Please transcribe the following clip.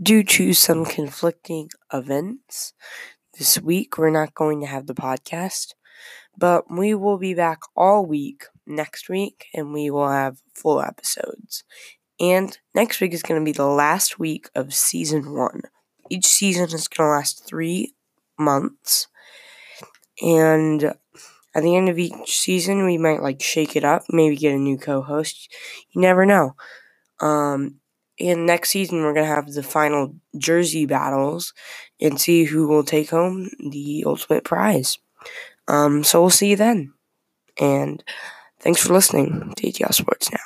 due to some conflicting events this week, we're not going to have the podcast, but we will be back all week next week and we will have full episodes. And next week is going to be the last week of season one. Each season is going to last three months. And at the end of each season, we might like shake it up, maybe get a new co host. You never know. Um, and next season, we're going to have the final jersey battles and see who will take home the ultimate prize. Um, so we'll see you then. And thanks for listening to ATL Sports Now.